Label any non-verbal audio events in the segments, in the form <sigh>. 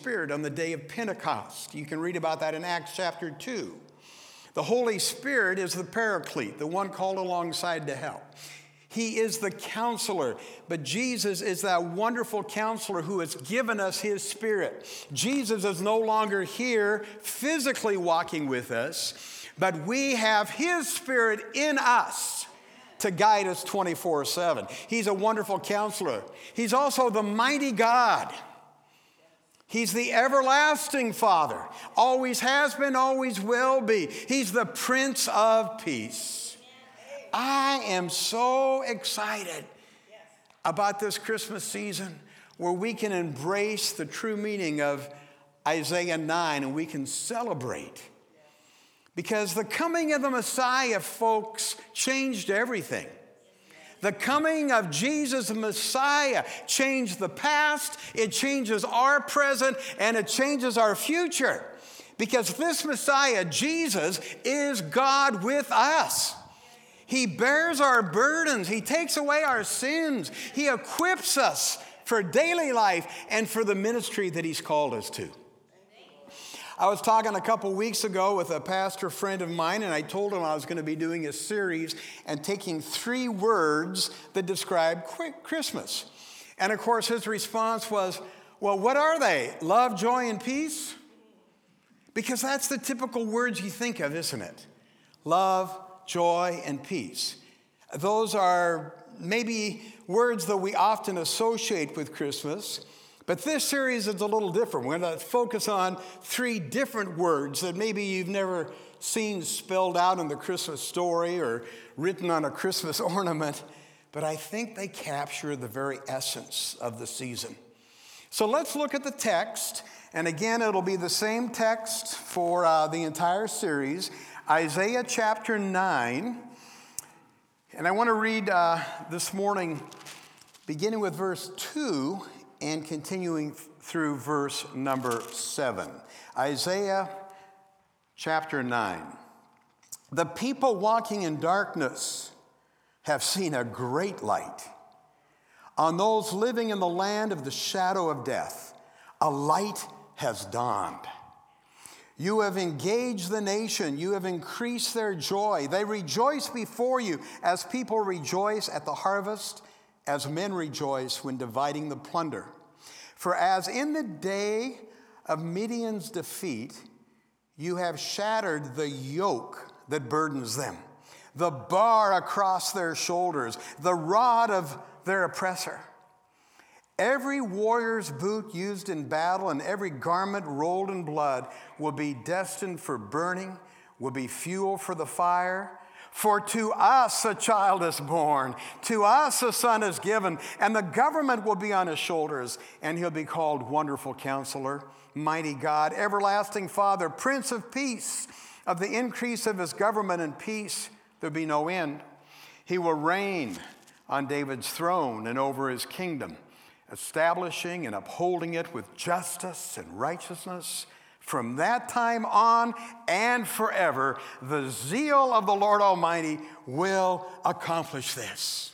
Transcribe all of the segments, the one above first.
Spirit on the day of Pentecost. You can read about that in Acts chapter 2. The Holy Spirit is the paraclete, the one called alongside to help. He is the counselor, but Jesus is that wonderful counselor who has given us his spirit. Jesus is no longer here physically walking with us, but we have his spirit in us to guide us 24 7. He's a wonderful counselor. He's also the mighty God. He's the everlasting Father, always has been, always will be. He's the Prince of Peace. I am so excited about this Christmas season where we can embrace the true meaning of Isaiah 9 and we can celebrate. Because the coming of the Messiah, folks, changed everything. The coming of Jesus, the Messiah, changed the past, it changes our present, and it changes our future. Because this Messiah, Jesus, is God with us. He bears our burdens. He takes away our sins. He equips us for daily life and for the ministry that He's called us to. I was talking a couple weeks ago with a pastor friend of mine, and I told him I was going to be doing a series and taking three words that describe Christmas. And of course, his response was, Well, what are they? Love, joy, and peace? Because that's the typical words you think of, isn't it? Love, joy, and peace. Those are maybe words that we often associate with Christmas. But this series is a little different. We're going to focus on three different words that maybe you've never seen spelled out in the Christmas story or written on a Christmas <laughs> ornament, but I think they capture the very essence of the season. So let's look at the text. And again, it'll be the same text for uh, the entire series. Isaiah chapter 9. And I want to read uh, this morning, beginning with verse 2 and continuing through verse number 7. Isaiah chapter 9. The people walking in darkness have seen a great light. On those living in the land of the shadow of death, a light has dawned. You have engaged the nation. You have increased their joy. They rejoice before you as people rejoice at the harvest, as men rejoice when dividing the plunder. For as in the day of Midian's defeat, you have shattered the yoke that burdens them, the bar across their shoulders, the rod of their oppressor. Every warrior's boot used in battle and every garment rolled in blood will be destined for burning, will be fuel for the fire. For to us a child is born, to us a son is given, and the government will be on his shoulders, and he'll be called Wonderful Counselor, Mighty God, Everlasting Father, Prince of Peace. Of the increase of his government and peace, there'll be no end. He will reign on David's throne and over his kingdom establishing and upholding it with justice and righteousness. From that time on and forever, the zeal of the Lord Almighty will accomplish this.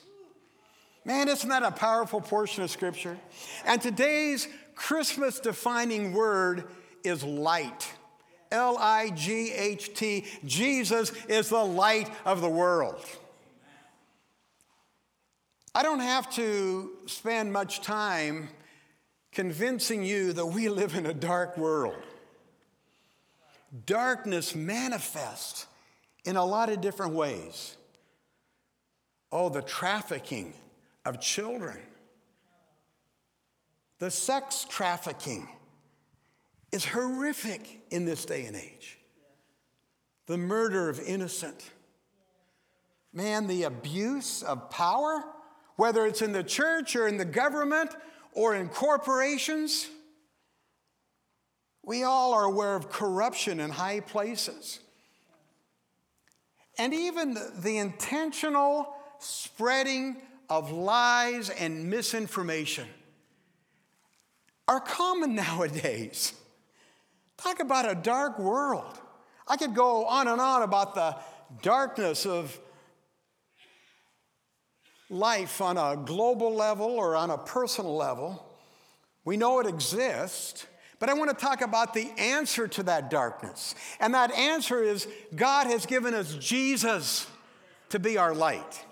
Man, isn't that a powerful portion of Scripture? And today's Christmas defining word is light. L I G H T. Jesus is the light of the world. I don't have to spend much time convincing you that we live in a dark world. Darkness manifests in a lot of different ways. Oh, the trafficking of children, the sex trafficking is horrific in this day and age. The murder of innocent. Man, the abuse of power whether it's in the church or in the government or in corporations. We all are aware of corruption in high places. And even the intentional spreading of lies and misinformation are common <laughs> nowadays. Talk about a dark world. I could go on and on about the darkness of life on a global level or on a personal level. We know it exists, But I want to talk about the answer to that darkness. And that answer is God has given us Jesus to be our light.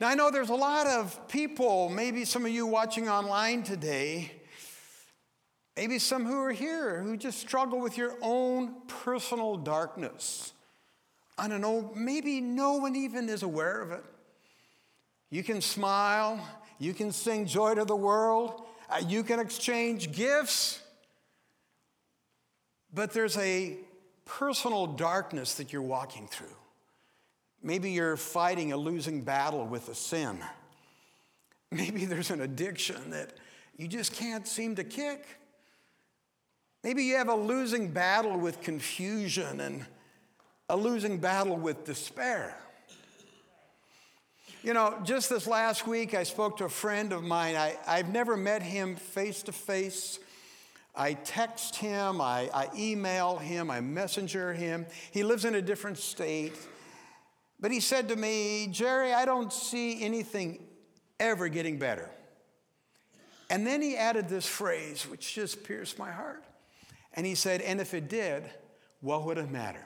Now, I know there's a lot of people, maybe some of you watching online today, maybe some who are here who just struggle with your own personal darkness. I don't know, maybe no one even is aware of it. You can smile, you can sing joy to the world, Uh, you can exchange gifts, but there's a personal darkness that you're walking through. Maybe you're fighting a losing battle with a sin. Maybe <laughs> there's an addiction that you just can't seem to kick. Maybe you have a losing battle with confusion and a losing battle with despair. You know, just this last week, I spoke to a friend of mine. I, I've never met him face to face. I text him, I, I email him, I messenger him. He lives in a different state. But he said to me, Jerry, I don't see anything ever getting better. And then he added this phrase, which just pierced my heart. And he said, And if it did, what would it matter?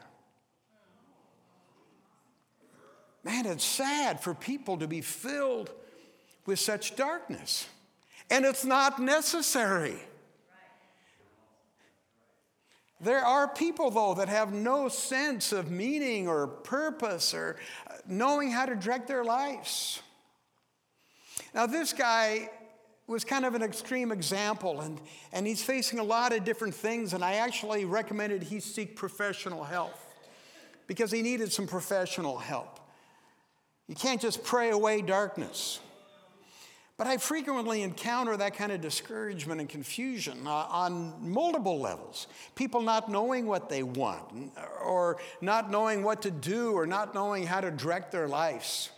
Man, it's sad for people to be filled with such darkness. And it's not necessary. There are people, though, that have no sense of meaning or purpose or uh, knowing how to direct their lives. Now, this guy was kind of an extreme example, and, and he's facing a lot of different things, and I actually recommended he seek professional help because he needed some professional help. You can't just pray away darkness. But I frequently encounter that kind of discouragement and confusion uh, on multiple levels. People not knowing what they want, or not knowing what to do, or not knowing how to direct their lives.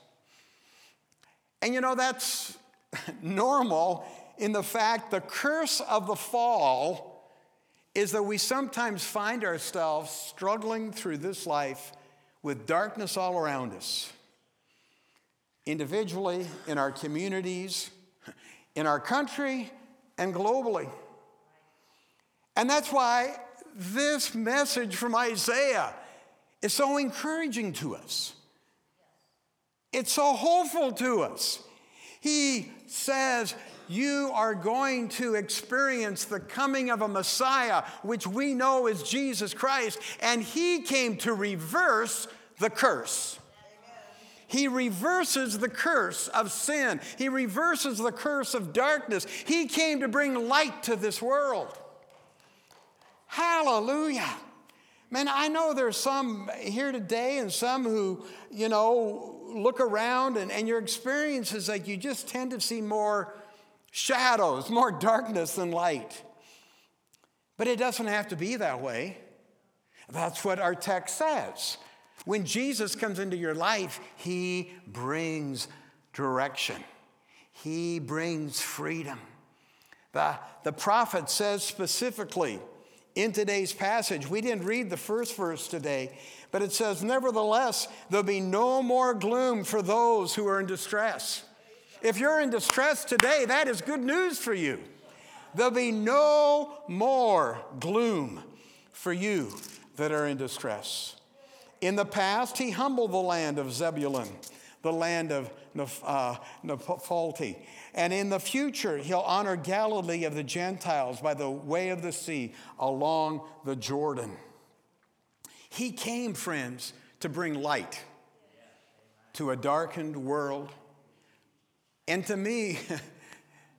And you know, that's <laughs> normal in the fact the curse of the fall is that we sometimes find ourselves struggling through this life with darkness all around us individually, in our communities, in our country, and globally. And that's why this message from Isaiah is so encouraging to us. It's so hopeful to us. He says, You are going to experience the coming of a Messiah, which we know is Jesus Christ, and He came to reverse the curse. He reverses the curse of sin. He reverses the curse of darkness. He came to bring light to this world. Hallelujah. Man, I know there's some here today and some who, you know, look around and, and your experience is like you just tend to see more shadows, more darkness than light. But it doesn't have to be that way. That's what our text says. When Jesus comes into your life, he brings direction, he brings freedom. The, the prophet says specifically in today's passage, we didn't read the first verse today, but it says, Nevertheless, there'll be no more gloom for those who are in distress. If you're in distress today, that is good news for you. There'll be no more gloom for you that are in distress. In the past, he humbled the land of Zebulun, the land of uh, Naphtali. And in the future, he'll honor Galilee of the Gentiles by the way of the sea along the Jordan. He came, friends, to bring light to a darkened world. And to me,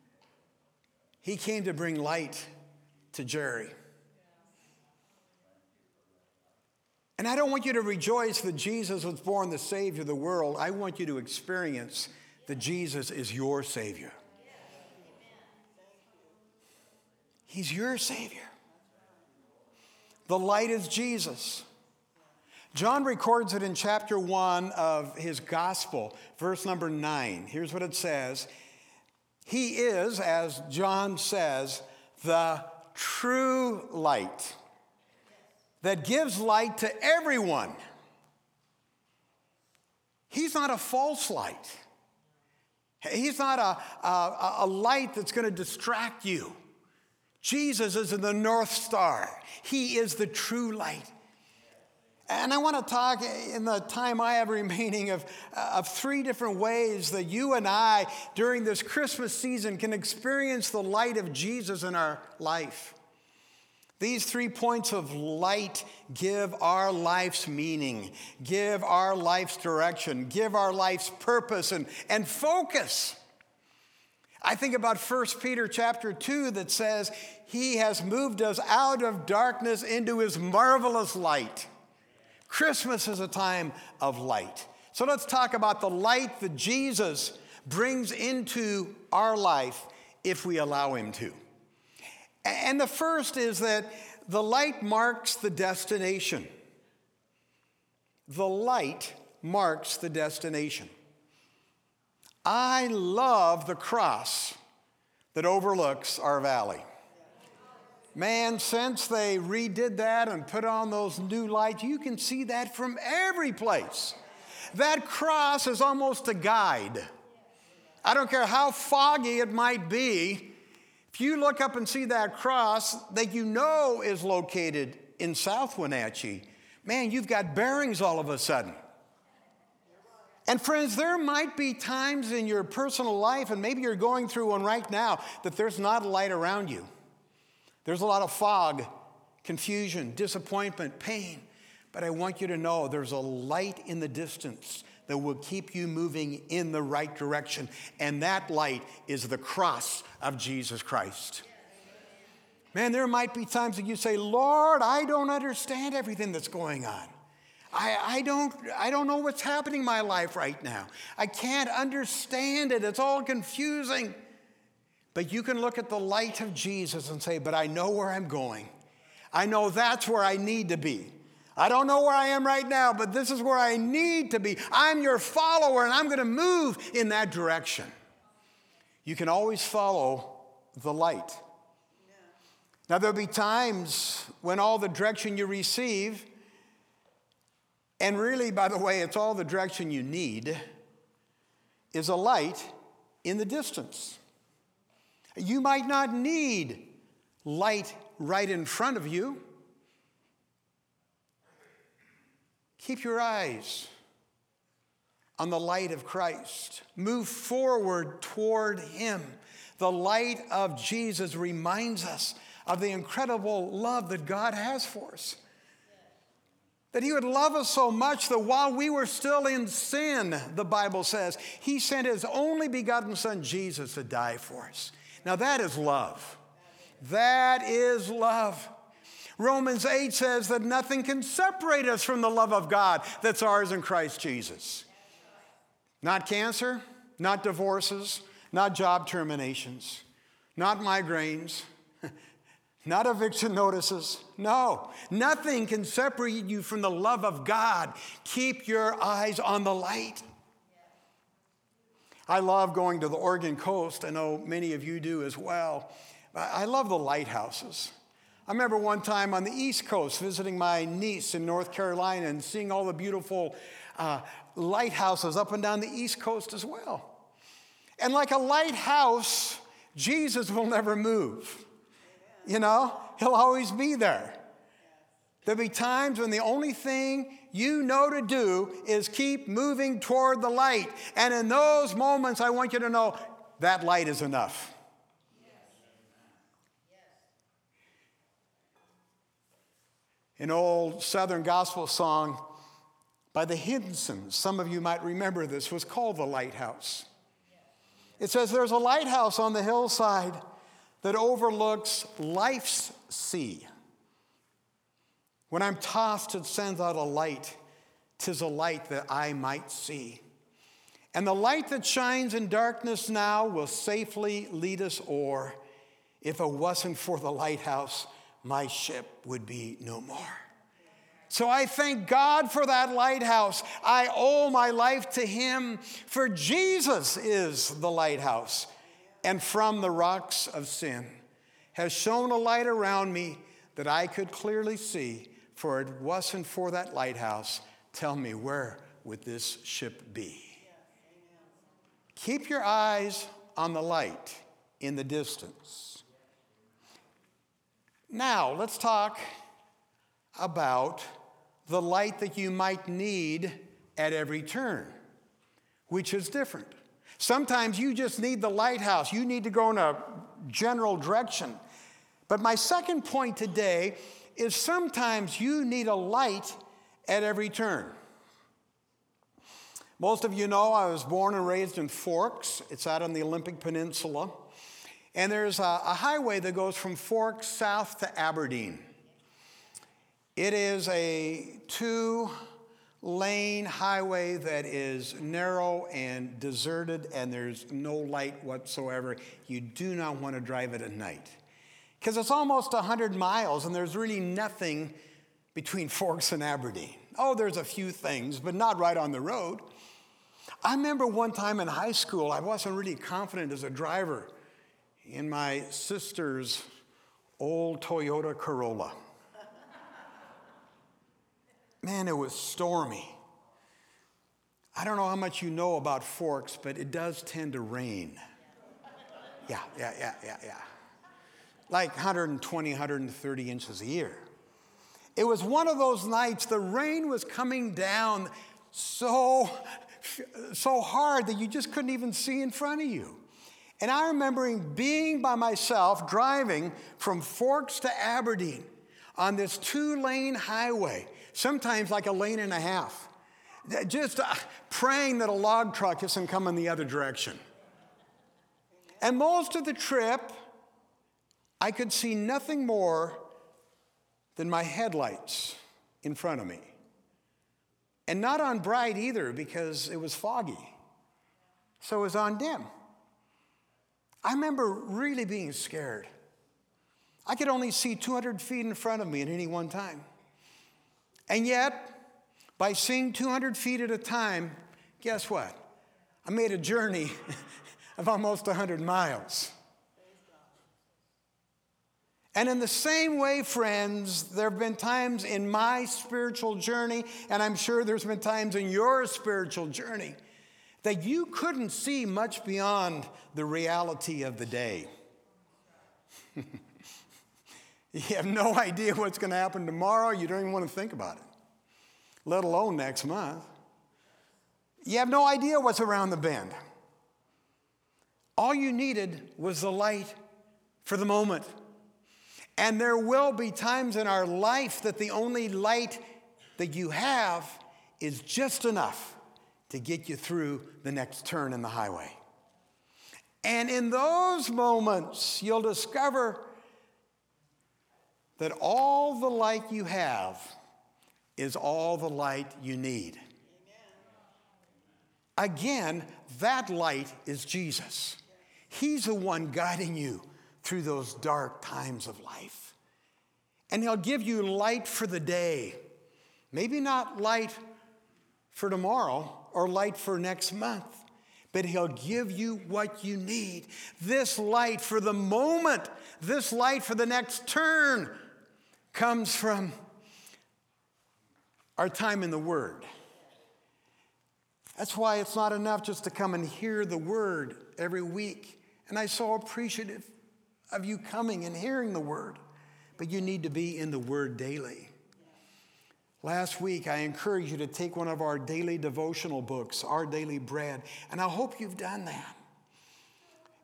<laughs> he came to bring light to Jerry. And I don't want you to rejoice that Jesus was born the Savior of the world. I want you to experience that Jesus is your Savior. He's your Savior. The light is Jesus. John records it in chapter 1 of his gospel, verse number 9. Here's what it says He is, as John says, the true light that gives light to everyone. He's not a false light. He's not a, a, a light that's going to distract you. Jesus is the North Star, He is the true light. And I want to talk in the time I have remaining of, of three different ways that you and I, during this Christmas season, can experience the light of Jesus in our life. These three points of light give our life's meaning, give our life's direction, give our life's purpose and, and focus. I think about 1 Peter chapter 2 that says, He has moved us out of darkness into His marvelous light. Christmas is a time of light. So let's talk about the light that Jesus brings into our life if we allow Him to. And the first is that the light marks the destination. The light marks the destination. I love the cross that overlooks our valley. Man, since they redid that and put on those new lights, you can see that from every place. That cross is almost a guide. I don't care how foggy it might be, if you look up and see that cross that you know is located in South Wenatchee, man, you've got bearings all of a sudden. And friends, there might be times in your personal life, and maybe you're going through one right now, that there's not a light around you. There's a lot of fog, confusion, disappointment, pain. But I want you to know there's a light in the distance that will keep you moving in the right direction. And that light is the cross of Jesus Christ. Man, there might be times that you say, Lord, I don't understand everything that's going on. I, I, don't, I don't know what's happening in my life right now. I can't understand it. It's all confusing. But you can look at the light of Jesus and say, But I know where I'm going. I know that's where I need to be. I don't know where I am right now, but this is where I need to be. I'm your follower and I'm going to move in that direction. You can always follow the light. Now, there'll be times when all the direction you receive, and really, by the way, it's all the direction you need, is a light in the distance. You might not need light right in front of you. Keep your eyes on the light of Christ. Move forward toward Him. The light of Jesus reminds us of the incredible love that God has for us. That He would love us so much that while we were still in sin, the Bible says, He sent His only begotten Son, Jesus, to die for us. Now that is love. That is love. Romans 8 says that nothing can separate us from the love of God that's ours in Christ Jesus. Not cancer, not divorces, not job terminations, not migraines, <laughs> not eviction notices. No, nothing can separate you from the love of God. Keep your eyes on the light. I love going to the Oregon coast. I know many of you do as well. I love the lighthouses. I remember one time on the East Coast visiting my niece in North Carolina and seeing all the beautiful uh, lighthouses up and down the East Coast as well. And like a lighthouse, Jesus will never move. You know, he'll always be there. There'll be times when the only thing you know to do is keep moving toward the light. And in those moments, I want you to know that light is enough. An old Southern gospel song by the Hinsons. Some of you might remember this, was called The Lighthouse. It says, There's a lighthouse on the hillside that overlooks life's sea. When I'm tossed, it sends out a light. Tis a light that I might see. And the light that shines in darkness now will safely lead us o'er. If it wasn't for the lighthouse, my ship would be no more. So I thank God for that lighthouse. I owe my life to Him, for Jesus is the lighthouse. And from the rocks of sin has shone a light around me that I could clearly see. For it wasn't for that lighthouse. Tell me, where would this ship be? Keep your eyes on the light in the distance. Now, let's talk about the light that you might need at every turn, which is different. Sometimes you just need the lighthouse, you need to go in a general direction. But my second point today is sometimes you need a light at every turn. Most of you know I was born and raised in Forks. It's out on the Olympic Peninsula. And there's a, a, highway that goes from Forks south to Aberdeen. It is a two lane highway that is narrow and deserted, and there's no light whatsoever. You do not want to drive it at night because it's almost 100 miles, and there's really nothing between <laughs> Forks and Aberdeen. Oh, there's a few things, but not right on the road. I remember one time in high school, I wasn't really confident as a driver in my sister's old Toyota Corolla. Man, it was stormy. I don't know how much you know about Forks, but it does tend to rain. Yeah, yeah, yeah, yeah, yeah. Like 120, 130 inches a year. It was one of those nights, the rain was coming down so so hard that you just couldn't even see in front of you. And I remember being by myself driving from Forks to Aberdeen on this two lane highway, sometimes like a lane and a half, just uh, praying that a log truck isn't coming the other direction. And most of the trip, I could see nothing more than my headlights in front of me. And not on bright either because it was foggy. So it was on dim. I remember really being scared. I could only see 200 feet in front of me at any one time. And yet, by seeing 200 feet at a time, guess what? I made a journey <laughs> of almost 100 miles. And in the same way, friends, there have been times in my spiritual journey, and I'm sure there's been times in your spiritual journey, that you couldn't see much beyond the reality of the day. <laughs> you have no idea what's going to happen tomorrow. You don't even want to think about it, let alone next month. You have no idea what's around the bend. All you needed was the light for the moment. And there will be times in our life that the only light that you have is just enough to get you through the next turn in the highway. And in those moments, you'll discover that all the light you have is all the light you need. Again, that light is Jesus. He's the one guiding you through those dark times of life. And He'll give you light for the day. Maybe not light for tomorrow or light for next month, but He'll give you what you need. This light for the moment, this light for the next turn comes from our time in the Word. That's why it's not enough just to come and hear the Word every week. And I'm so appreciative of you coming and hearing the word, but you need to be in the word daily. Last week, I encouraged you to take one of our daily devotional books, Our Daily Bread, and I hope you've done that.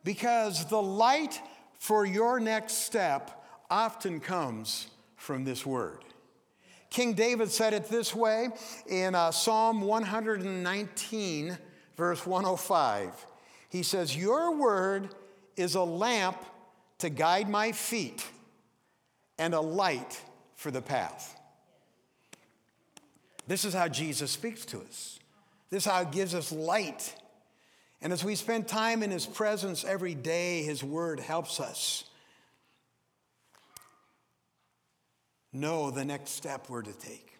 Because the light for your next step often comes from this word. King David said it this way in uh, Psalm 119, verse 105. He says, Your word is a lamp to guide my feet and a light for the path. This is how Jesus speaks to us. This is how it gives us light. And as we spend time in His presence every day, His Word helps us know the next step we're to take.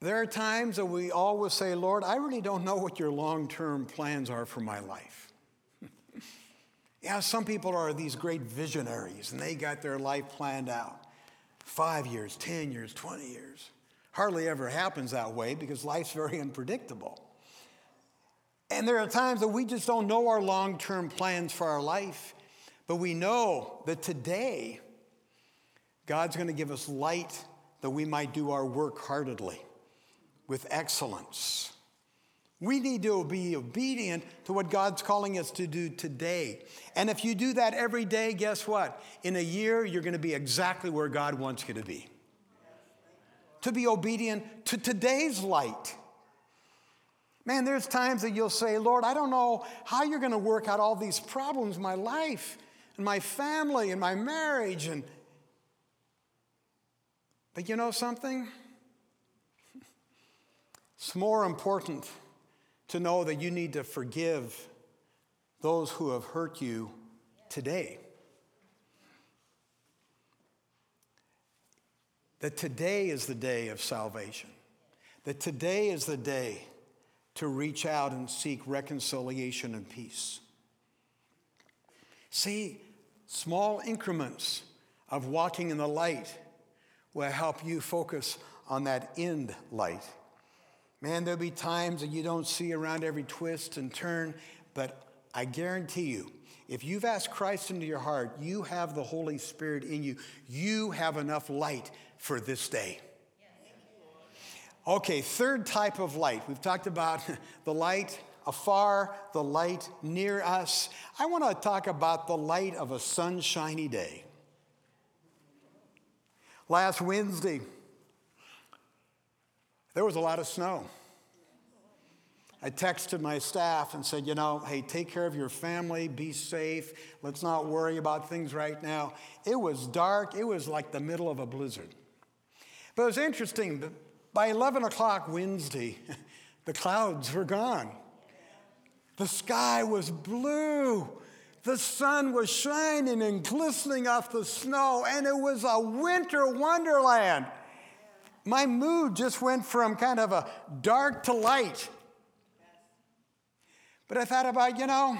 There are times that we always say, Lord, I really don't know what your long term plans are for my life. <laughs> Yeah, some people are these great visionaries and they got their life planned out five years, 10 years, 20 years. Hardly ever happens that way because life's very unpredictable. And there are times that we just don't know our long term plans for our life. But we know that today, God's going to give us light that we might do our work heartedly with excellence. We need to be obedient to what God's calling us to do today. And if you do that every day, guess what? In a year, you're going to be exactly where God wants you to be. To be obedient to today's light. Man, there's times that you'll say, Lord, I don't know how you're going to work out all these problems in my life and my family and my marriage. And... But you know something? <laughs> It's more important to know that you need to forgive those who have hurt you today. That today is the day of salvation. That today is the day to reach out and seek reconciliation and peace. See, small increments of walking in the light will help you focus on that end light. Man, there'll be times that you don't see around every twist and turn, but I guarantee you, if you've asked Christ into your heart, you have the Holy Spirit in you. You have enough light for this day. Okay, third type of light. We've talked about <laughs> the light afar, the light near us. I want to talk about the light of a sunshiny day. Last Wednesday, there was a lot of snow. I texted my staff and said, you know, hey, take care of your family, be safe, let's not worry about things right now. It was dark, it was like the middle of a blizzard. But it was interesting, by 11 o'clock Wednesday, <laughs> the clouds were gone. The sky was blue. The sun was shining and glistening off the snow, and it was a winter wonderland. My mood just went from kind of a dark to light. But I thought about, you know,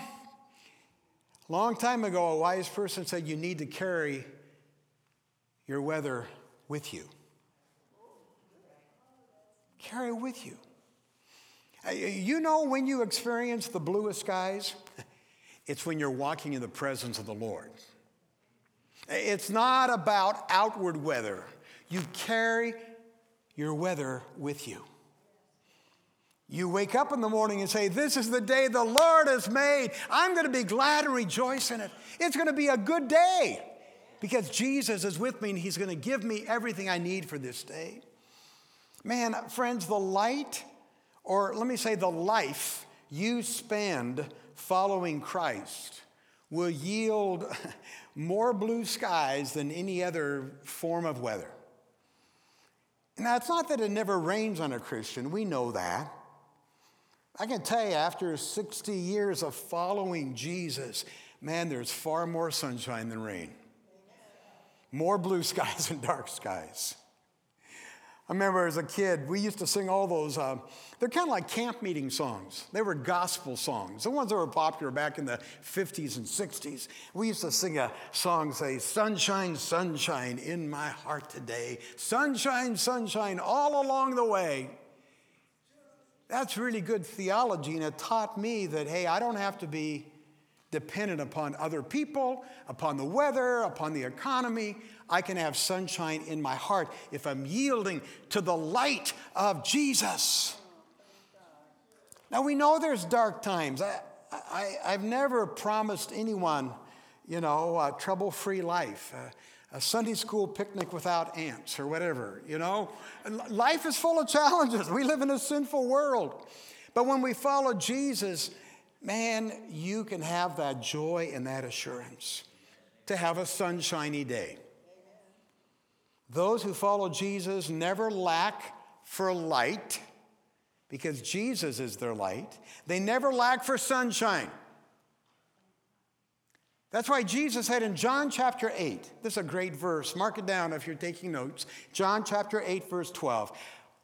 a long time ago, a wise person said you need to carry your weather with you. Carry with you. You know when you experience the bluest skies? <laughs> It's when you're walking in the presence of the Lord. It's not about outward weather. You carry your weather with you. You wake up in the morning and say, This is the day the Lord has made. I'm going to be glad and rejoice in it. It's going to be a good day because Jesus is with me and He's going to give me everything I need for this day. Man, friends, the light, or let me say the life you spend following Christ will yield <laughs> more blue skies than any other form of weather. Now, it's not that it never rains on a Christian, we know that. I can tell you, after 60 years of following Jesus, man, there's far more sunshine than rain, more blue <laughs> skies than dark skies. I remember as a kid, we used to sing all those, uh, they're kind of like camp meeting songs. They were gospel songs, the ones that were popular back in the 50s and 60s. We used to sing a song, say, Sunshine, sunshine in my heart today. Sunshine, sunshine all along the way. That's really good theology, and it taught me that, hey, I don't have to be dependent upon other people, upon the weather, upon the economy. I can have sunshine in my heart if I'm yielding to the light of Jesus. Now, we know there's dark times. I, I, have never promised anyone, you know, a trouble free life, a, a Sunday school picnic without ants or whatever, you know. Life is full of challenges. We live in a sinful world. But when we follow Jesus, man, you can have that joy and that assurance to have a sunshiny day. Those who follow Jesus never lack for light because Jesus is their light. They never lack for sunshine. That's why Jesus said in John chapter 8, this is a great verse, mark it down if you're taking notes. John chapter 8, verse 12.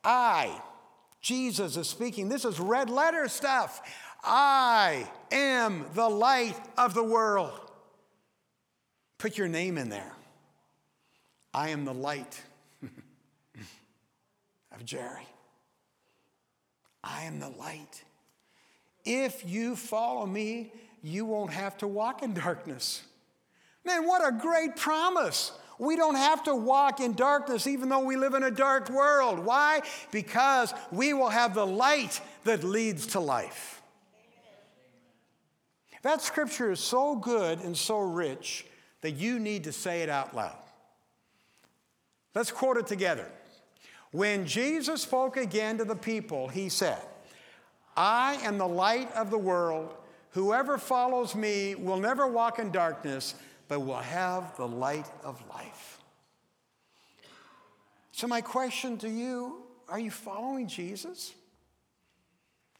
I, Jesus is speaking, this is red letter stuff. I am the light of the world. Put your name in there. I am the light <laughs> of Jerry. I am the light. If you follow me, you won't have to walk in darkness. Man, what a great promise. We don't have to walk in darkness even though we live in a dark world. Why? Because we will have the light that leads to life. That scripture is so good and so rich that you need to say it out loud. Let's quote it together. When Jesus spoke again to the people, he said, I am the light of the world. Whoever follows me will never walk in darkness, but will have the light of life. So, my question to you are you following Jesus?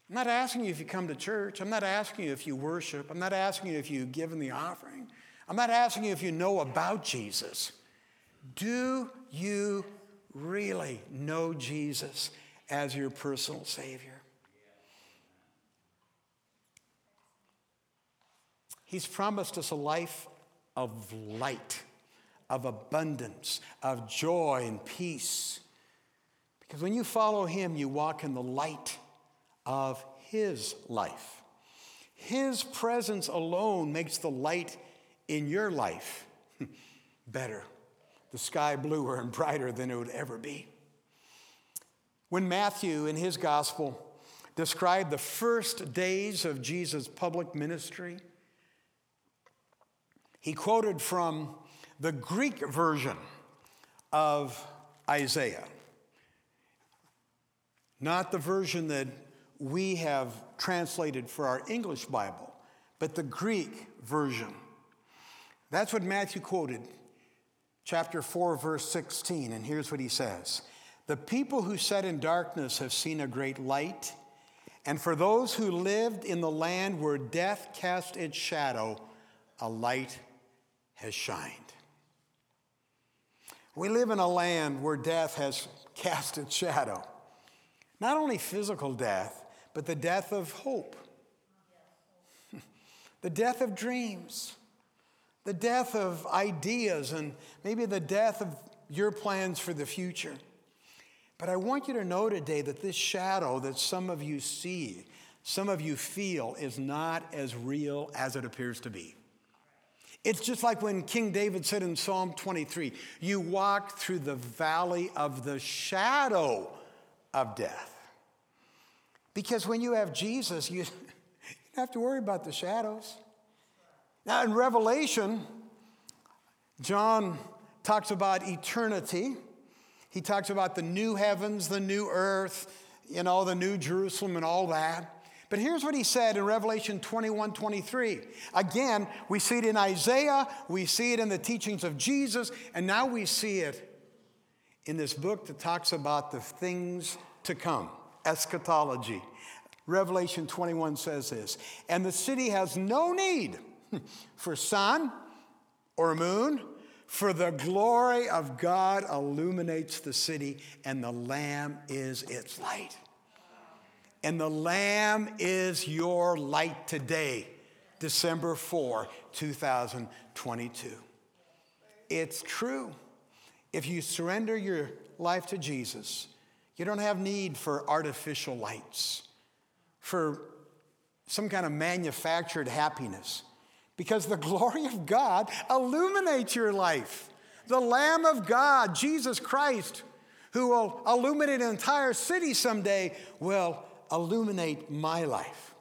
I'm not asking you if you come to church. I'm not asking you if you worship. I'm not asking you if you give in the offering. I'm not asking you if you know about Jesus. Do you really know Jesus as your personal Savior? He's promised us a life of light, of abundance, of joy and peace. Because when you follow Him, you walk in the light of His life. His presence alone makes the light in your life <laughs> better, the sky bluer and brighter than it would ever be. When Matthew, in his gospel, described the first days of Jesus' public ministry, he quoted from the Greek version of Isaiah, not the version that we have translated for our English Bible, but the Greek version. That's what Matthew quoted, chapter 4, verse 16. And here's what he says The people who sat in darkness have seen a great light. And for those who lived in the land where death cast its shadow, a light has shined. We live in a land where death has <laughs> cast its shadow. Not only physical death, but the death of hope, <laughs> the death of dreams, the death of ideas, and maybe the death of your plans for the future. But I want you to know today that this shadow that some of you see, some of you feel, is not as real as it appears to be. It's just like when King David said in Psalm 23 you walk through the valley of the shadow of death. Because when you have Jesus, <laughs> you, don't have to worry about the shadows. Now, in Revelation, John talks about eternity. He talks about the new heavens, the new earth, you know, the new Jerusalem, and all that. But here's what he said in Revelation 21 23. Again, we see it in Isaiah, we see it in the teachings of Jesus, and now we see it in this book that talks about the things to come, eschatology. Revelation 21 says this, and the city has no need <laughs> for sun or moon, for the glory of God illuminates the city, and the Lamb is its light. And the Lamb is your light today, December 4, 2022. It's true. If you surrender your life to Jesus, you don't have need for artificial lights, for some kind of manufactured happiness, because the <laughs> glory of God illuminates your life. The Lamb of God, Jesus Christ, who will illuminate an entire city someday, will illuminate my life.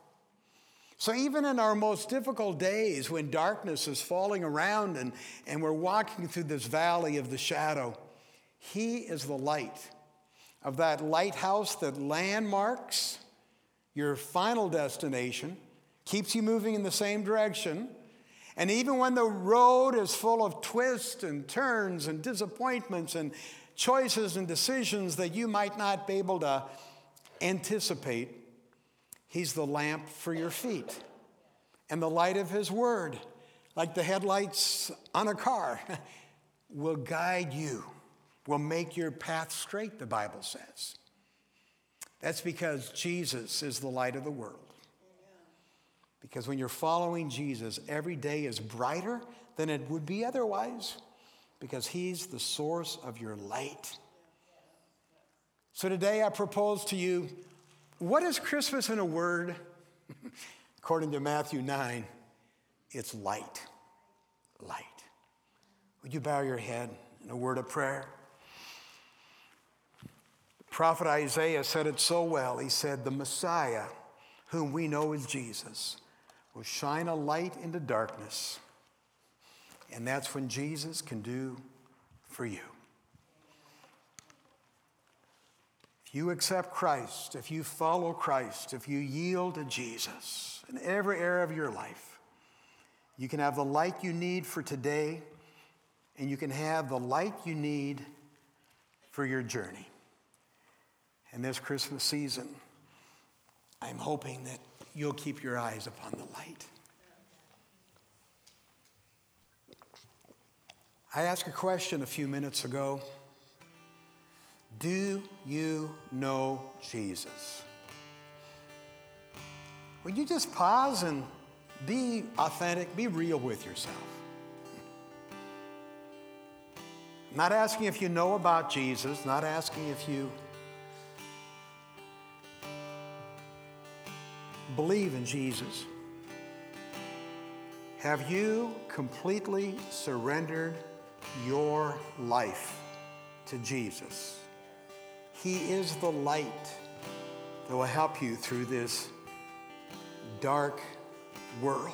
So, even in our most difficult days when darkness is falling around and, and we're walking through this valley of the shadow, He is the light of that lighthouse that landmarks your final destination, keeps you moving in the same direction. And even when the road is full of twists and turns and disappointments and choices and decisions that you might not be able to anticipate, He's the lamp for your feet and the light of His Word, like the headlights on a car, <laughs> will guide you, will make your path straight, the Bible says. That's because Jesus is the light of the world. Because when you're following Jesus, every day is brighter than it would be otherwise, because He's the source of your light. So today I propose to you what is Christmas in a word? <laughs> According to Matthew 9, it's light. Light. Would you bow your head in a word of prayer? Prophet Isaiah said it so well. He said, The Messiah, whom we know is Jesus, will shine a light into darkness. And that's when Jesus can do for you. If you accept Christ, if you follow Christ, if you yield to Jesus in every area of your life, you can have the light you need for today, and you can have the light you need for your journey. And this Christmas season, I'm hoping that you'll keep your eyes upon the light. I asked a question a few minutes ago Do you know Jesus? Would you just pause and be authentic, be real with yourself? Not asking if you know about Jesus, not asking if you believe in Jesus? Have you completely surrendered your life to Jesus? He is the light that will help you through this dark world.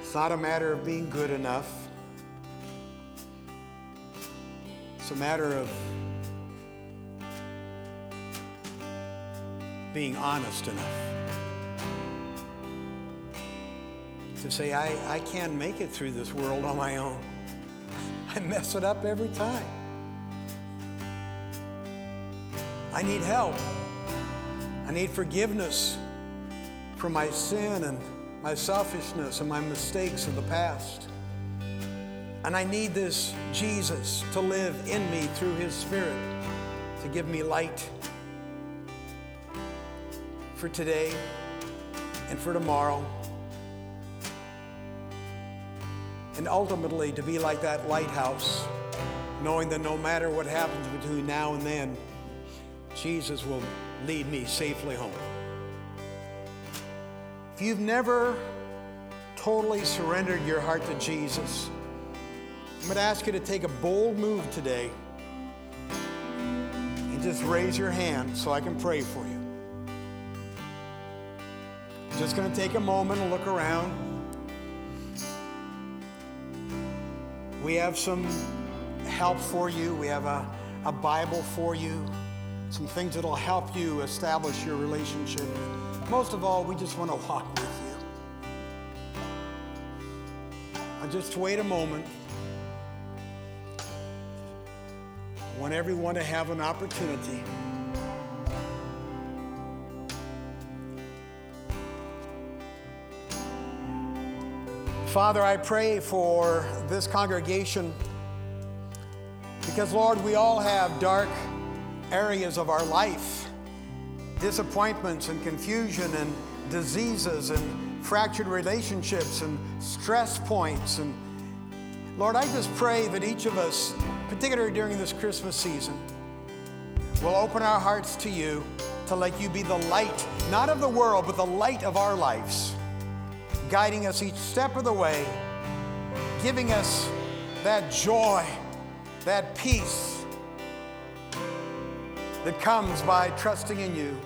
It's not a matter of being good enough. A matter of being honest enough to say, I, I can't make it through this world on my own. I mess it up every time. I need help. I need forgiveness for my sin and my selfishness and my mistakes of the past. And I need this Jesus to live in me through his Spirit to give me light for today and for tomorrow. And ultimately to be like that lighthouse, knowing that no matter what happens between now and then, Jesus will lead me safely home. If you've never totally surrendered your heart to Jesus, I'm going to ask you to take a bold move today and just raise your hand so I can pray for you. I'm just going to take a moment and look around. We have some help for you. We have a, a Bible for you, some things that'll help you establish your relationship. Most of all, we just want to walk with you. I'll just wait a moment. Want everyone to have an opportunity. Father, I pray for this congregation because, Lord, we all have dark areas of our life disappointments and confusion and diseases and fractured relationships and stress points. And Lord, I just pray that each of us particularly during this Christmas season, we'll open our hearts to you to let you be the light, not of the world, but the light of our lives, guiding us each step of the way, giving us that joy, that peace that comes by trusting in you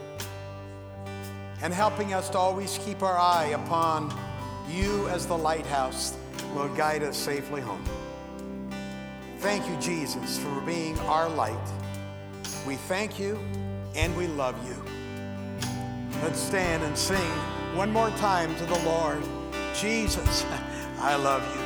and helping us to always keep our eye upon you as the lighthouse will guide us safely home. Thank you, Jesus, for being our light. We thank you and we love you. Let's stand and sing one more time to the Lord. Jesus, <laughs> I love you.